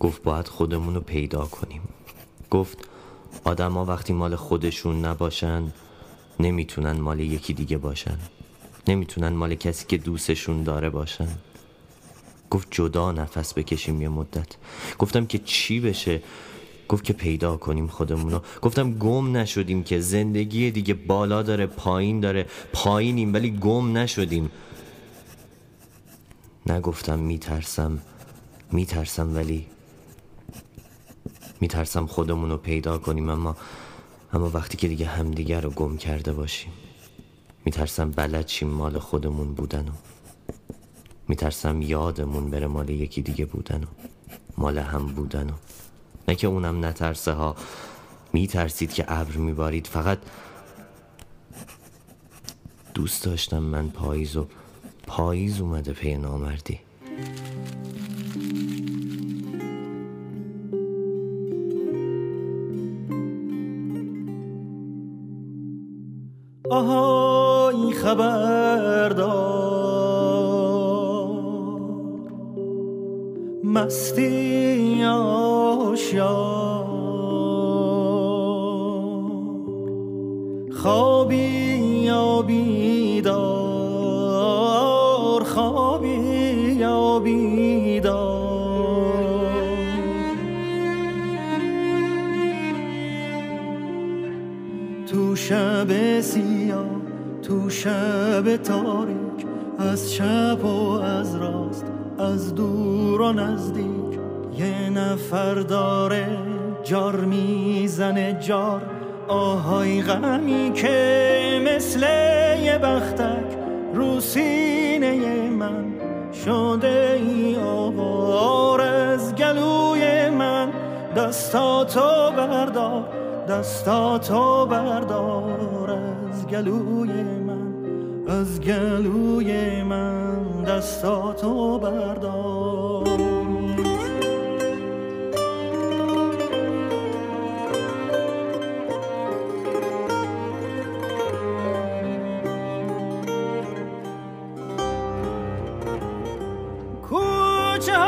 گفت باید خودمون رو پیدا کنیم. گفت آدما وقتی مال خودشون نباشن نمی‌تونن مال یکی دیگه باشن. نمی‌تونن مال کسی که دوستشون داره باشن. گفت جدا نفس بکشیم یه مدت. گفتم که چی بشه؟ گفت که پیدا کنیم خودمونو گفتم گم نشدیم که زندگی دیگه بالا داره پایین داره. پایینیم ولی گم نشدیم. نگفتم میترسم میترسم ولی میترسم خودمون رو پیدا کنیم اما اما وقتی که دیگه همدیگر رو گم کرده باشیم میترسم بلد چیم مال خودمون بودن و میترسم یادمون بره مال یکی دیگه بودن و مال هم بودن و نه که اونم نترسه ها. میترسید که ابر میبارید فقط دوست داشتم من پاییز و پاییز اومده پی نامردی. آهای خبردار. مستی آشیار. خوابی یا شب تاریک از چپ و از راست از دور و نزدیک. یه نفر داره جار می‌زنه جار آهای غمی که مثل یه بختک رو سینه من. شده ای آوار از گلوی من دستاتو بردار دستاتو بردار از گلوی من از گلوی من دستاتو بردار. کوچه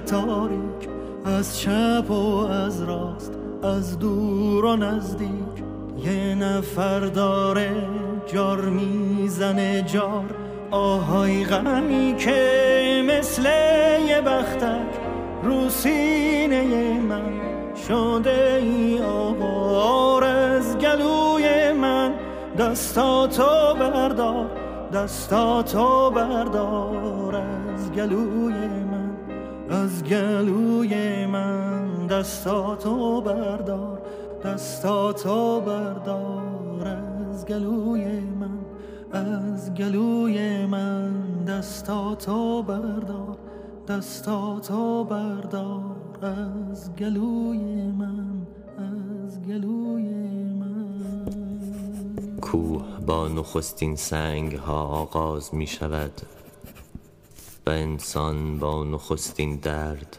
تاریک از چپ و از راست از دور و نزدیک. یه نفر داره جار می‌زنه جار. آهای غمی که مثل یه بختک رو سینه من شده ای آوار از گلوی من. دستاتو بردار دستاتو بردار. از گلوی گلوی من دستاتو بردار دستاتو بردار. از گلوی من از گلوی من دستاتو بردار دستاتو بردار. از گلوی من از گلوی من. کوه با نخستین سنگ ها آغاز می شود و انسان با نخستین درد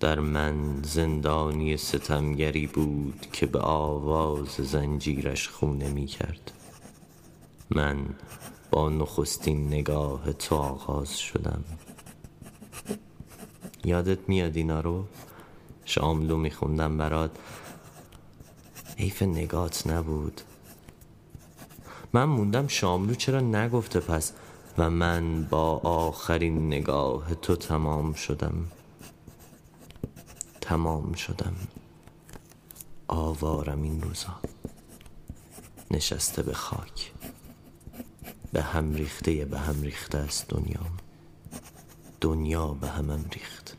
در من زندانی ستمگری بود که به آواز زنجیرش خونه می کرد. من با نخستین نگاه تو آغاز شدم. یادت میاد اینا رو؟ شاملو میخوندم برات. حیف نگات نبود. من موندم شاملو چرا نگفته پس؟ و من با آخرین نگاه تو تمام شدم. تمام شدم. آوارم این روزا. نشسته به خاک. به هم ریخته به هم ریخته است دنیا دنیا به همم ریخت.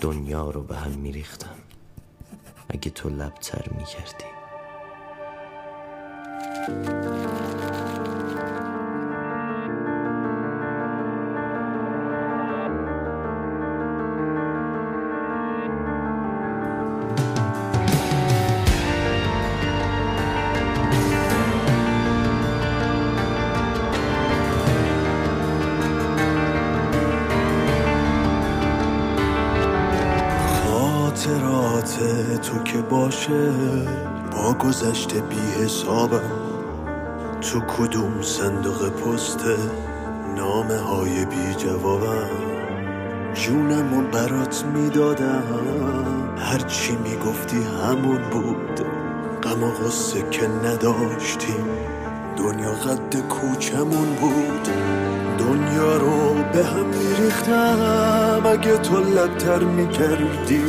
دنیا رو به هم میریختم. اگه تو لبتر می‌کردی. باشه با گذشته بی حسابم. تو کدوم صندوق پست نامه های بی جوابم؟ جونم و برات می‌دادم. هرچی می‌گفتی همون بود. غم و غصه که نداشتیم. دنیا قد کوچمون بود. دنیا رو به هم میریختم. اگه تو لبتر می‌کردی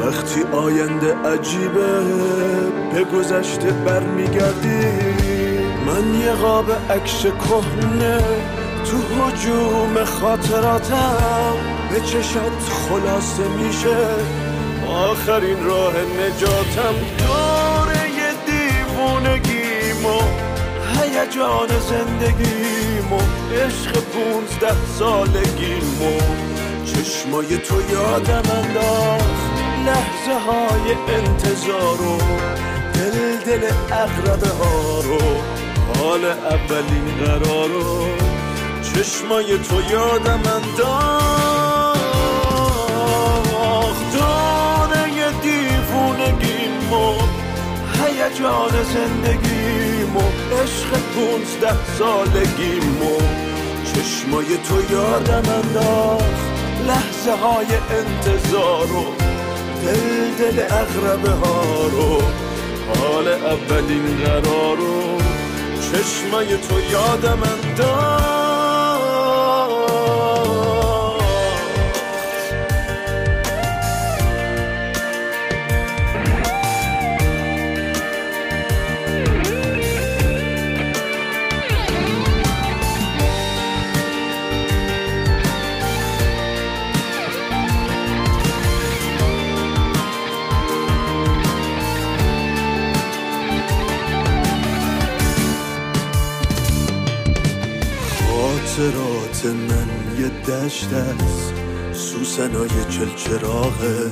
وقتی آینده عجیبه به گذشته برمیگردی. من یه قاب عکس کهنه تو حجوم خاطراتم به چشات خلاصه میشه. آخرین راه نجاتم دوره دیوونگیمو هیجان زندگیمو عشق پونزده سالگیمو. چشمای تو یادم انداخت های انتظار و دل دل اقربه ها رو حال اولین قرارو چشمای تو یادم انداخت. دانه دیوونگیمو هیجان زندگیمو عشق پونزده سالگیمو چشمای تو یادم انداخت لحظه های انتظار و دل دل اغربه ها رو حال اولین قرار رو چشمای تو یادم انداخت. خاطرات من یه دشت است. سوسنای چلچراغه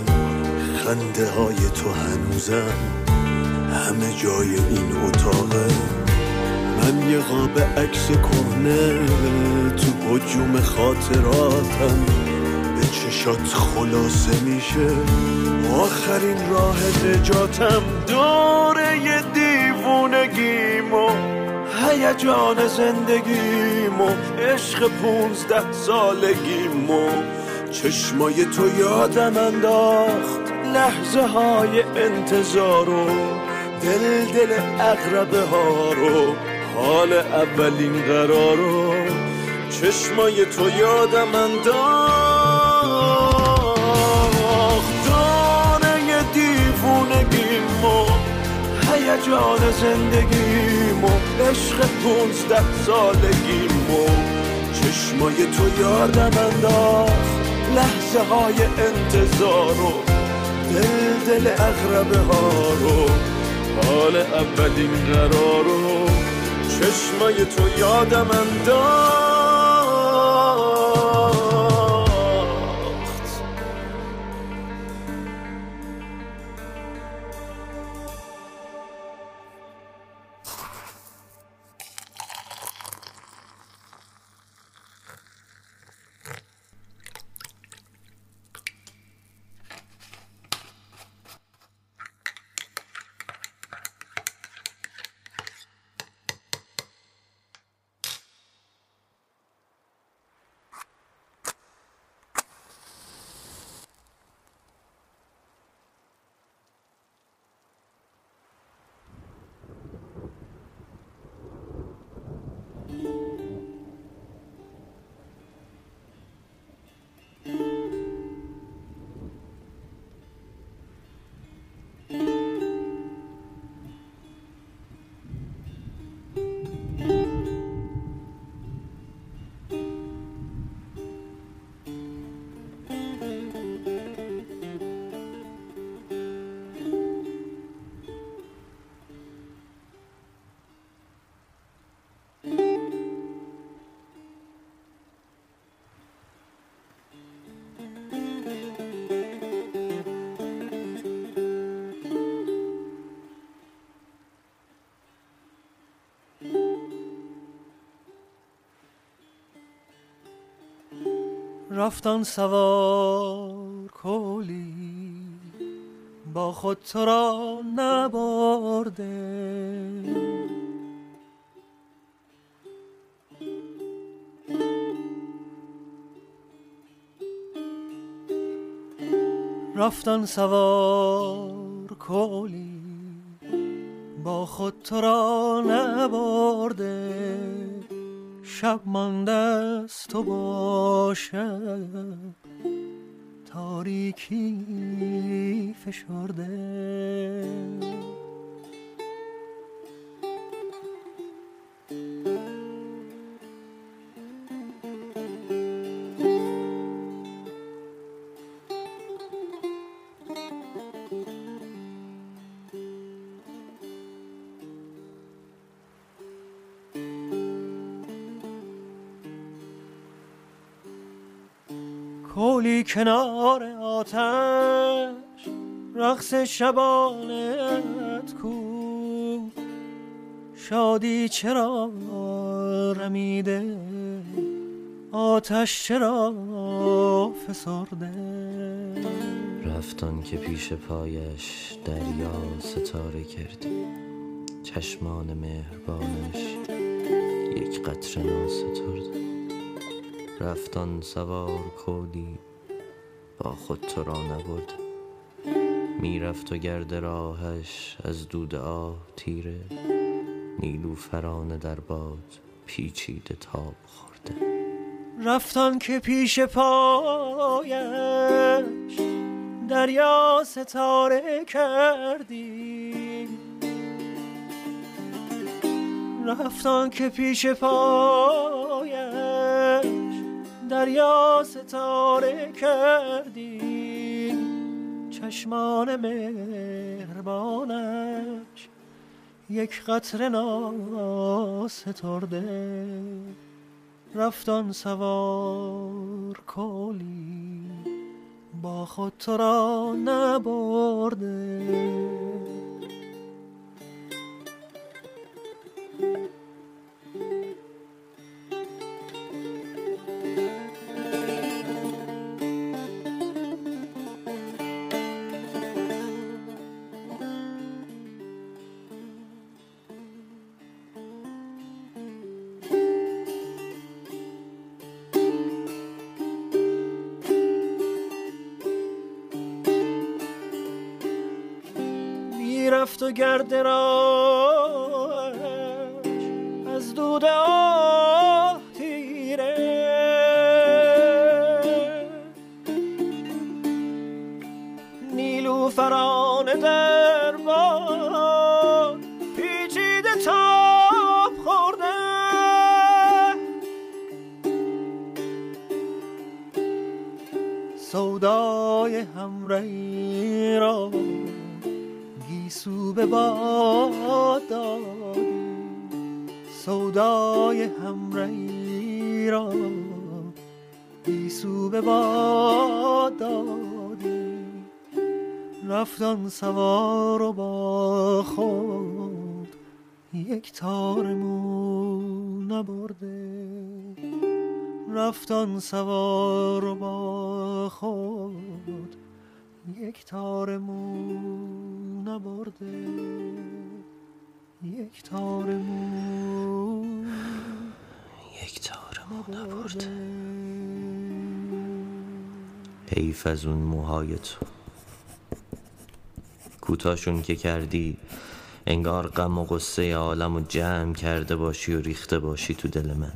خنده های تو هنوزم. همه جای این اتاقه من یه قاب عکس کهنه تو حجوم خاطراتم. به چشات خلاصه میشه. آخرین راه نجاتم. دوره دیوونگیمو هیجان زندگیمو عشق پونزده سالگیمو. چشمای تو یادم انداخت لحظه های انتظار و دل دل اقربه ها رو حال اولین قرارو. چشمای تو یادم انداخت. هیجان زندگیمو عشق پونزده سالگیمو چشمای تو یادم انداخت. لحظه های انتظار و دل دل اغربه ها رو. حال اولین قرار رو چشمای تو یادم انداخت. رفتن سوار کولی. با خود تو را نبرده. رفتن سوار کولی. با خود تو را نبرده. شب مانده است تو باشد. تاریکی فشرده. کنار آتش رقص شبانت کو. شادی چرا رمیده؟ آتش چرا فسرده؟ رفتان که پیش پایش دریا ستاره کردی چشمان مهربانش یک قطره ناسترده. رفتان سوار کولی با خود تو را نبرد می‌رفت و گرد راهش از دود آه تیره نیلوفرانه در باد پیچیده تاب خورده. رفتان که پیش پایش دریا ستاره کردی. رفتان که پیش پایش دریا ستاره کردی. چشمان مهربانش یک قطره ناسترده. رفتان سوار کولی با خود را نبرده. می‌رفت و گرد راهش باد دادی سودای همرهی را بیسو به باد دادی رفتان سوار و با خود یک تارمون نبرده. رفتان سوار با خود یک تارمون نبرده یک تارمون یک تارمون نبرده. حیف از اون موهای تو. کوتاشون که کردی انگار غم و قصه عالم و جمع کرده باشی و ریخته باشی تو دل من.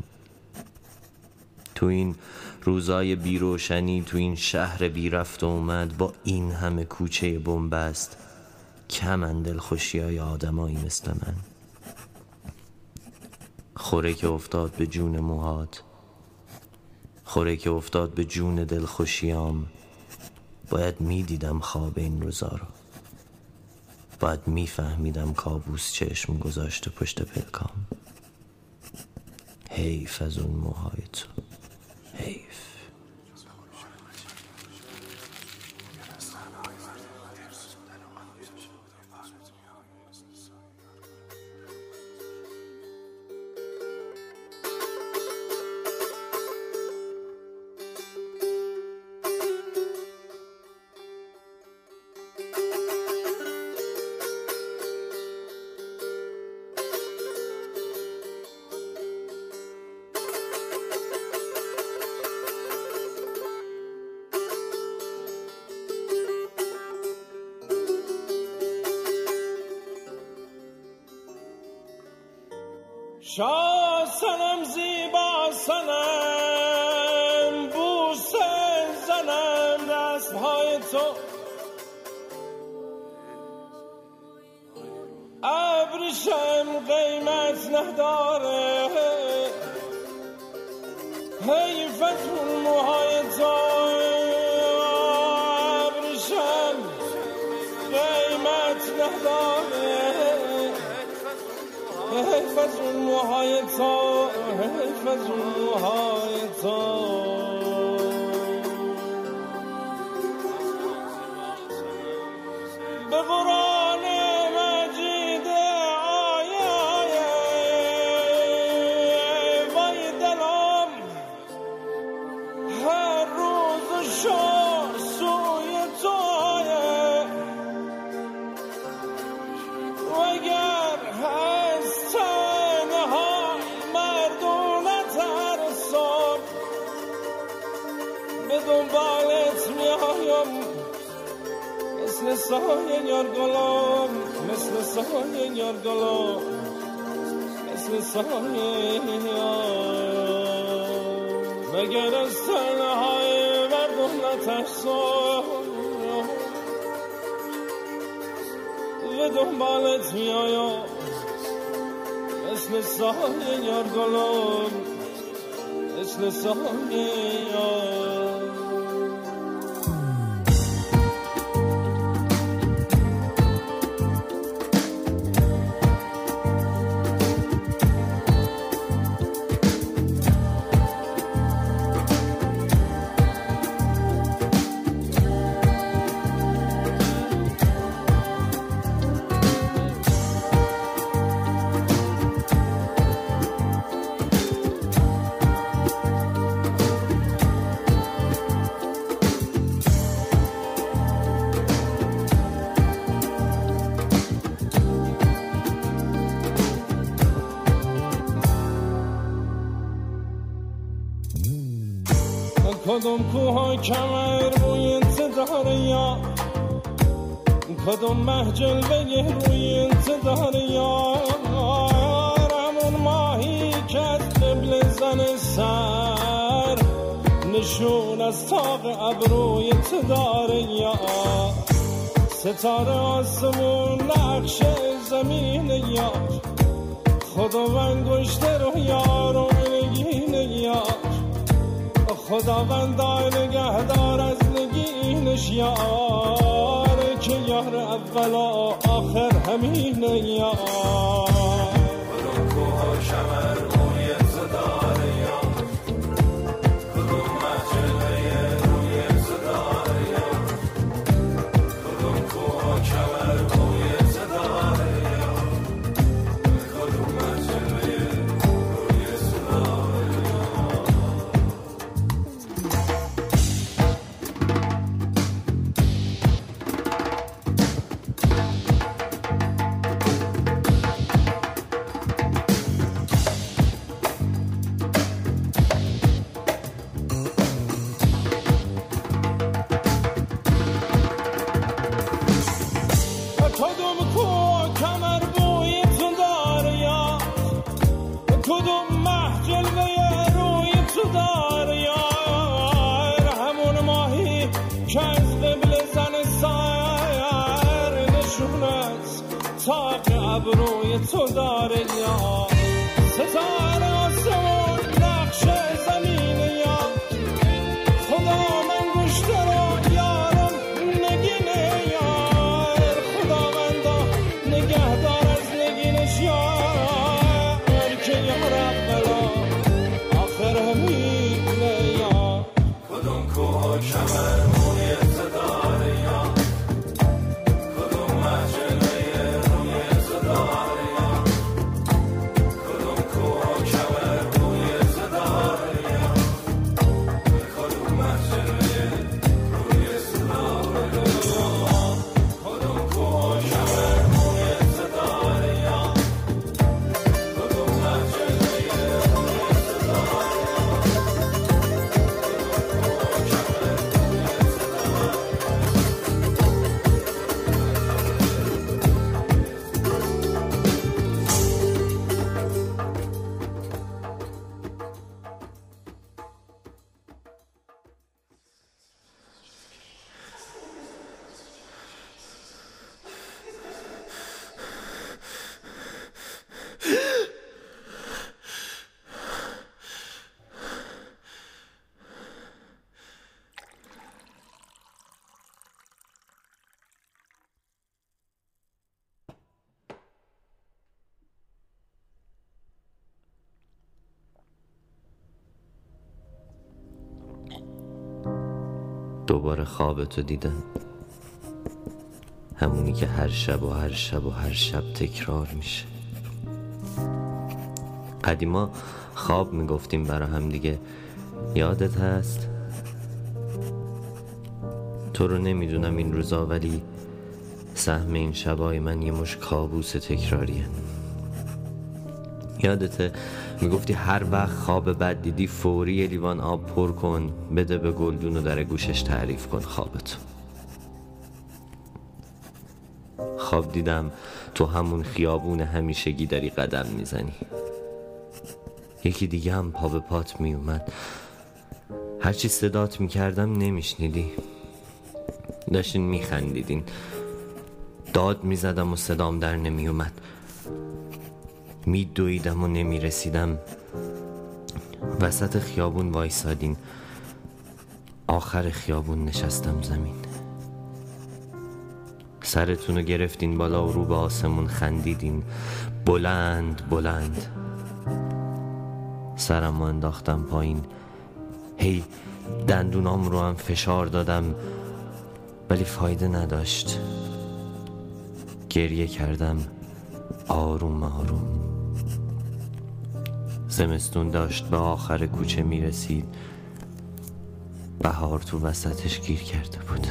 تو این روزای بیروشنی تو این شهر بی رفت و اومد با این همه کوچه بنبست. کمن دلخوشی های آدمایی مثل من. خوره که افتاد به جون موهات خوره که افتاد به جون دلخوشیام باید می‌دیدم خواب این روزا رو. باید میفهمیدم کابوس چشم گذاشته پشت پلکام. حیف از اون موهای تو. شاه سنم زیبا سنم بوسه زنم دست های تو ابریشم قیمت نداره حیفت موهای تو حیف از اون موهای تو سایه یار گلم مثل سایه یار گلم مثل سایه مگر از تنهای مردم نترسم؟ به دنبالت میایم مثل سایه یار گلم مثل سایه کدوم کوه کمر روی انتظار یا؟ کدوم محجل بگه روی انتظار یار همون ماهی که از قبل زن سر نشون از تاق ابروی تدار یا؟ ستاره آسمون نقش زمین یار خداوند گشته رو یار و نگین یار خداوند نگهدار از نگینش یار که یار اول و آخر همین یار. دوباره خوابتو دیدم. همونی که هر شب و هر شب و هر شب تکرار میشه. قدیما خواب می‌گفتیم برا هم دیگه. یادت هست؟ تو رو نمی‌دونم این روزا ولی سهم این شبای من یه مش کابوس تکراریه. یادته می‌گفتی هر وقت خواب بد دیدی فوری لیوان آب پر کن بده به گلدون و در گوشش تعریف کن خوابتو خواب دیدم تو همون خیابون همیشگی داری قدم می‌زنی. یکی دیگه هم پا به پات میومد هرچی صدات می‌کردم نمیشنیدی. داشتین میخندیدین. داد می‌زدم و صدام در نمیومد میدویدم و نمی‌رسیدم. وسط خیابون وایسادین. آخر خیابون نشستم زمین. سرتون رو گرفتین بالا و رو به آسمون خندیدین. بلند بلند. سرم رو انداختم پایین. هی دندونام رو هم فشار دادم. ولی فایده نداشت. گریه کردم. آروم آروم. زمستون داشت به آخر کوچه می رسید بهار تو وسطش گیر کرده بود.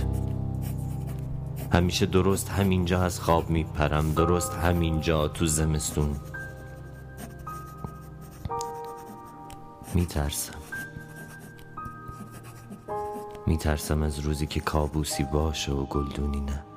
همیشه درست همینجا از خواب می پرم درست همینجا تو زمستون. می ترسم می ترسم از روزی که کابوسی باشه و گلدونی نه.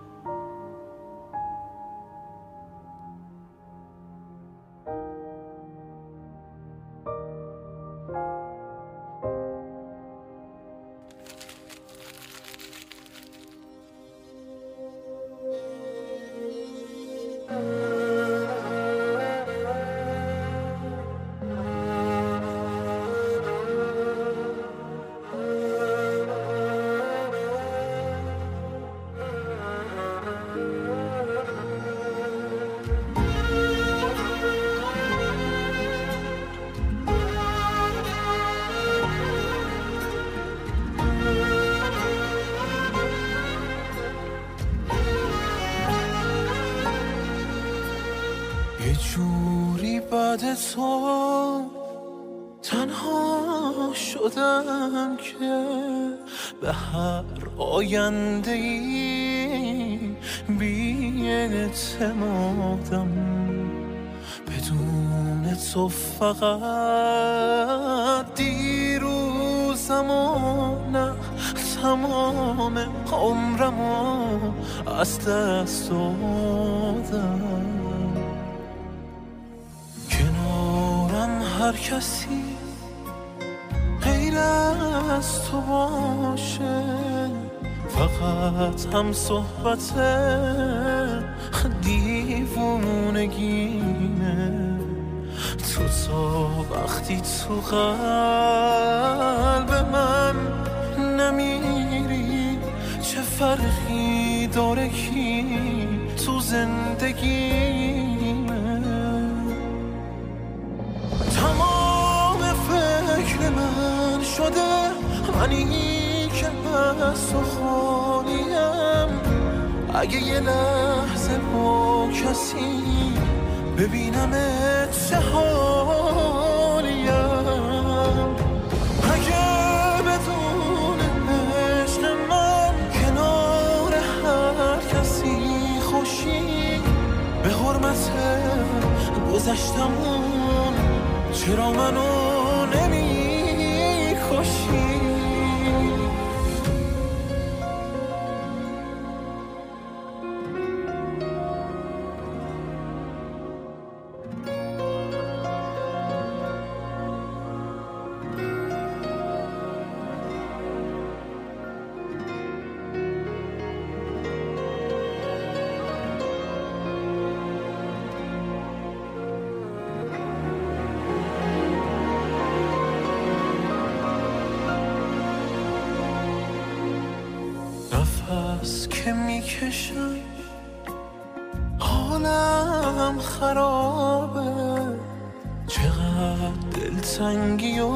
آینده ای بی اعتمادم بدون تو فقط دیروزم و نه تمام عمرمو از دست دادم کنارم هر کسی غیر از تو باشه. فقط هم صحبت دیوونگینه تو تا وقتی تو قلب من نمیری چه فرقی داره کی تو زندگیمه تمام فکر من شده منی خالیم اگه یه لحظه با کسی ببینم چه حالیم اگه بدون عشق من کنار هر کسی خوشی به حرمت گذشتمون چرا منو نفس که می‌کشم. حالم خرابه. چقدر دلتنگی و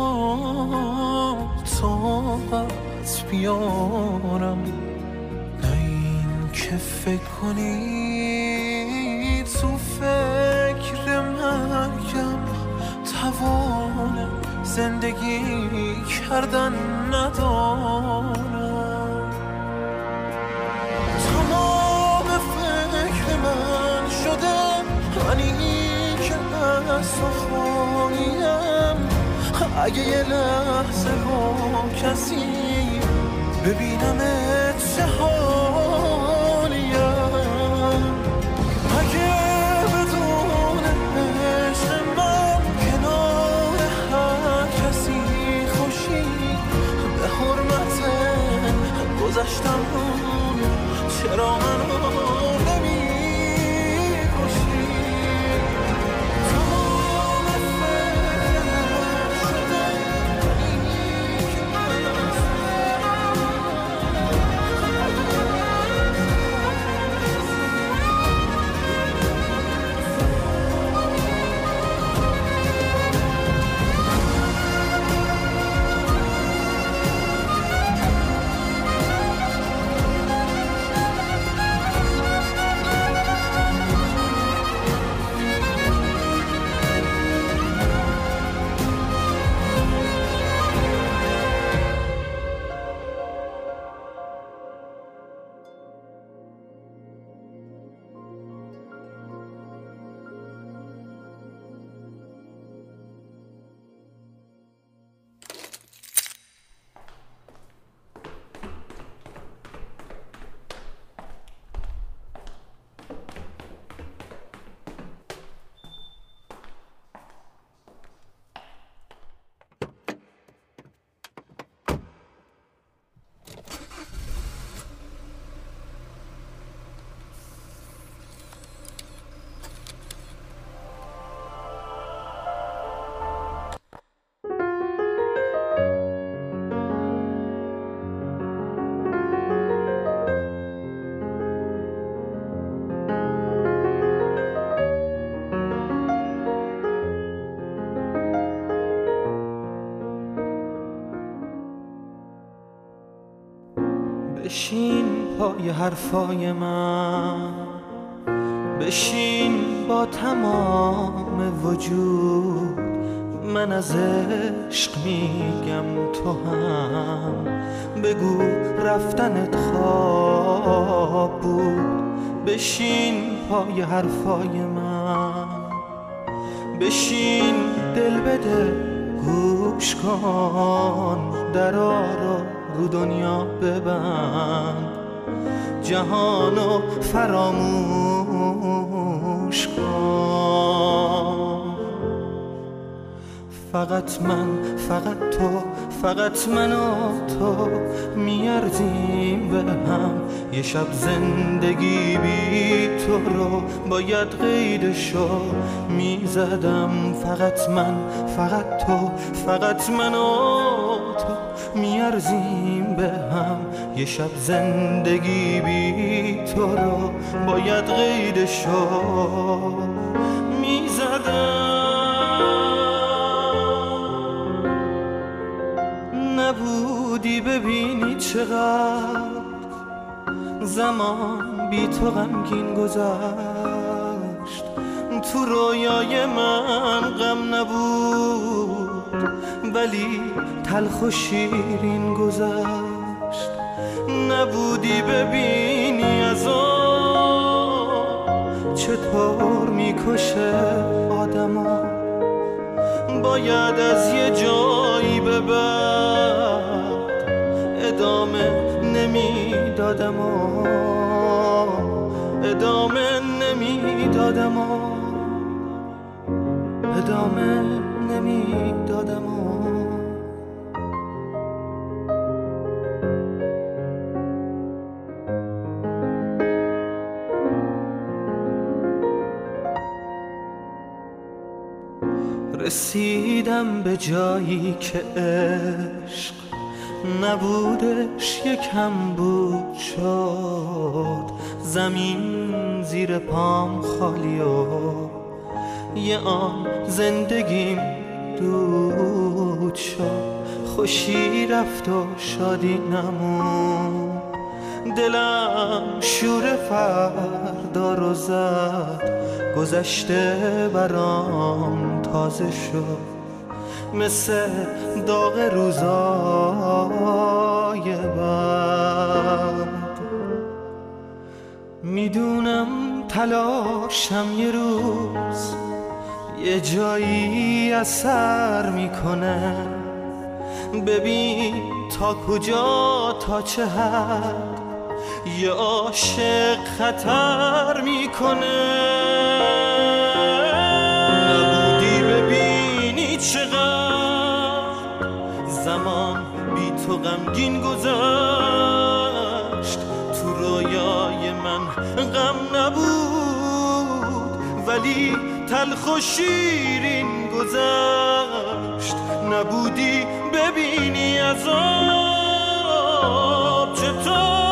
طاقت بیارم. نه این که فکر کنی تو فکر مرگم توان زندگی کردن. اگه یه لحظه با کسی ببینم پای حرفای من. بشین با تمام وجود. من از عشق میگم تو هم. بگو رفتنت خواب بود. بشین پای حرفای من. بشین دل بده گوش کن. درا رو رو دنیا ببند. جهانو فراموش کن. فقط من فقط تو فقط من و تو میارزیم به هم. یه شب زندگی بی تو رو باید قیدشو می‌زدم. فقط من فقط تو فقط من و تو میارزیم به هم. یه شب زندگی بی تو رو باید قیدشو می‌زدم. نبودی ببینی چقدر زمان بی تو غمگین گذشت. تو رویای من غم نبود ولی تلخ و شیرین گذشت. نبودی ببینی از چطور می‌کشه آدمو باید از یه جایی به بعد ادامه نمی‌دادم ادامه نمی‌دادم ادامه نمی‌دادم رسیدم به جایی که عشق نبودش یکم بود شد. زمین زیر پام خالی و یه آن زندگیم دود شد. خوشی رفت و شادی نمون دلم شور فردا رو زد. گذشته برام تازه شد مثل داغ روزای بعد. می‌دونم تلاشم یه روز یه جایی اثر می‌کنه. ببین تا کجا تا چه حد یه عاشق خطر می‌کنه. چقدر زمان بی تو غمگین گذشت. تو رویای من غم نبود ولی تلخ و شیرین گذشت. نبودی ببینی از آب چطور؟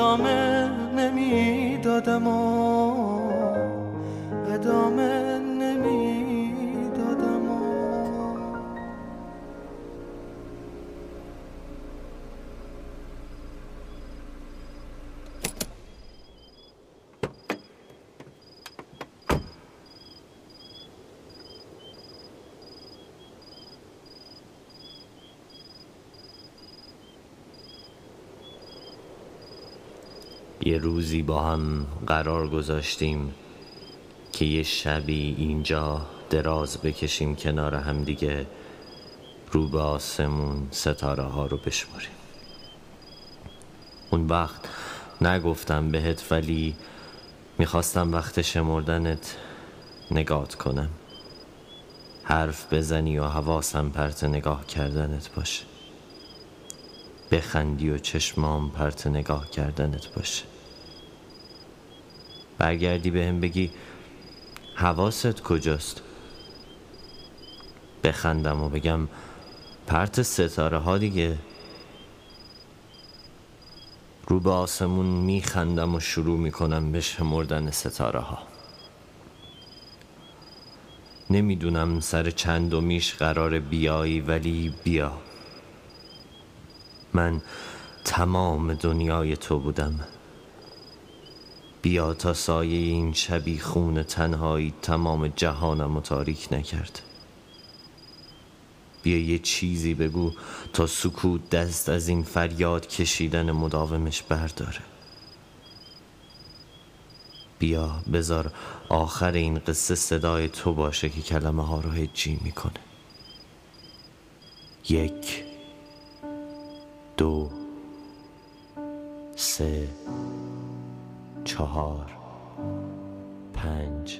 ادامه نمی‌دادم و یه روزی با هم قرار گذاشتیم که یه شبی اینجا دراز بکشیم کنار هم دیگه رو به آسمون ستاره ها رو بشماریم. اون وقت نگفتم بهت ولی می‌خواستم وقت شمردنت نگات کنم. حرف بزنی و حواسم پرت نگاه کردنت باشه. بخندی و چشمام پرت نگاه کردنت باشه. برگردی به هم بگی حواست کجاست؟ بخندم و بگم پرت ستاره ها دیگه. رو به آسمون میخندم و شروع می‌کنم به شمردن ستاره ها. نمی‌دونم سر چندمیش قرار بیایی ولی بیا. من تمام دنیای تو بودم. بیا تا سایه این شبی خون تنهایی تمام جهانم و تاریک نکرد. بیا یه چیزی بگو تا سکوت دست از این فریاد کشیدن مداومش برداره. بیا بذار آخر این قصه صدای تو باشه که کلمه ها رو هجی می‌کنه. یک دو سه. چهار پنج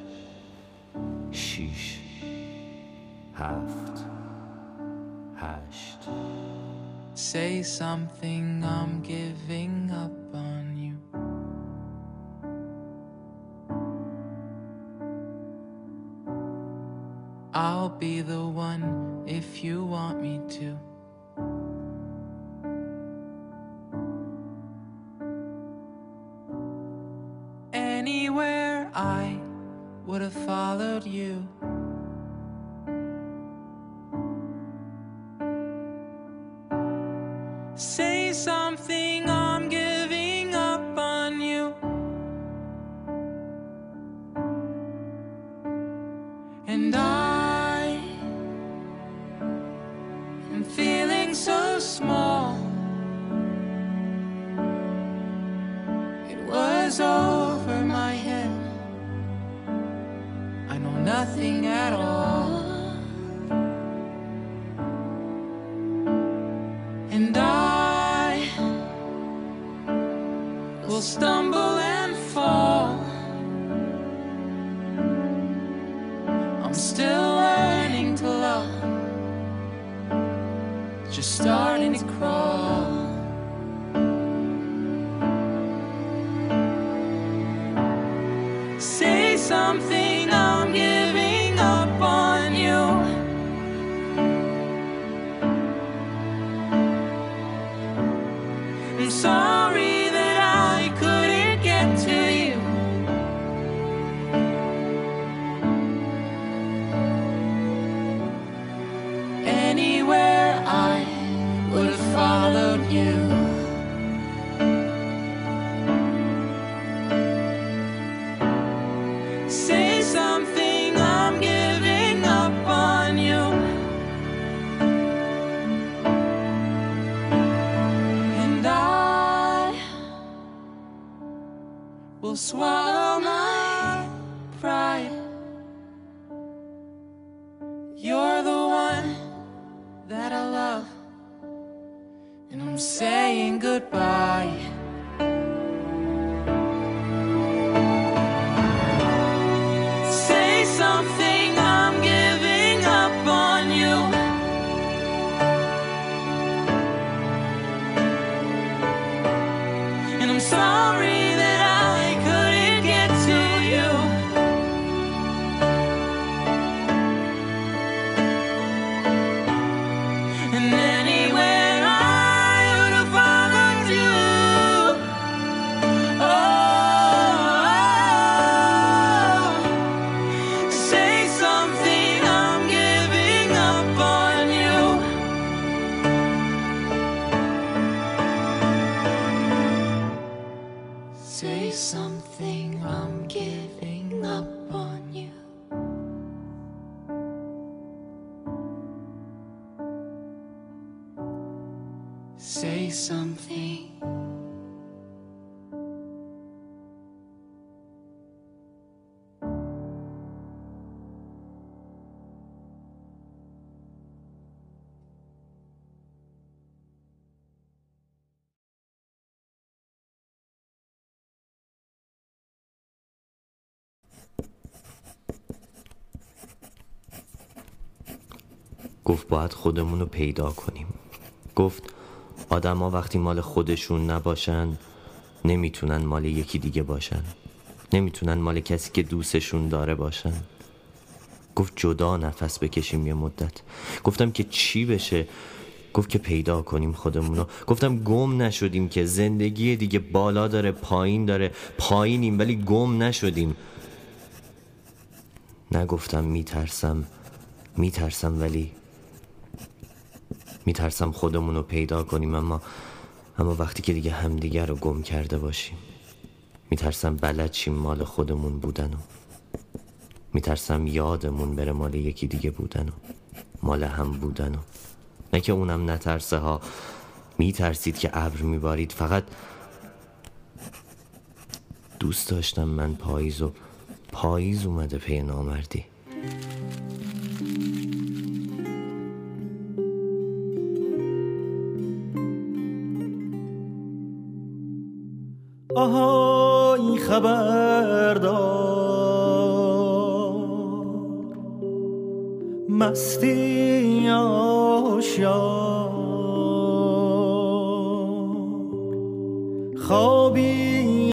شیش هفت هشت Say something, I'm giving up on you. I'll be the one if you want me to. Just starting to crawl. Say something, will swallow my pride. You're the one that I love, and I'm saying goodbye. Say something, I'm giving up on you. And I'm sorry گفت باید خودمون رو پیدا کنیم. گفت آدما وقتی مال خودشون نباشن نمی‌تونن مال یکی دیگه باشن. نمی‌تونن مال کسی که دوستشون داره باشن. گفت جدا نفس بکشیم یه مدت. گفتم که چی بشه؟ گفت که پیدا کنیم خودمون رو گفتم گم نشدیم که زندگی دیگه بالا داره پایین داره. پایینیم ولی گم نشدیم. نگفتم میترسم میترسم ولی میترسم خودمون رو پیدا کنیم اما اما وقتی که دیگه همدیگر رو گم کرده باشیم میترسم بلد چیم مال خودمون بودن و میترسم یادمون بره مال یکی دیگه بودن و مال هم بودن و نه که اونم نترسه ها. میترسید که ابر میبارید فقط دوست داشتم من پاییز و پاییز اومده پی نامردی. آهای خبردار. مستی آشیار خوابی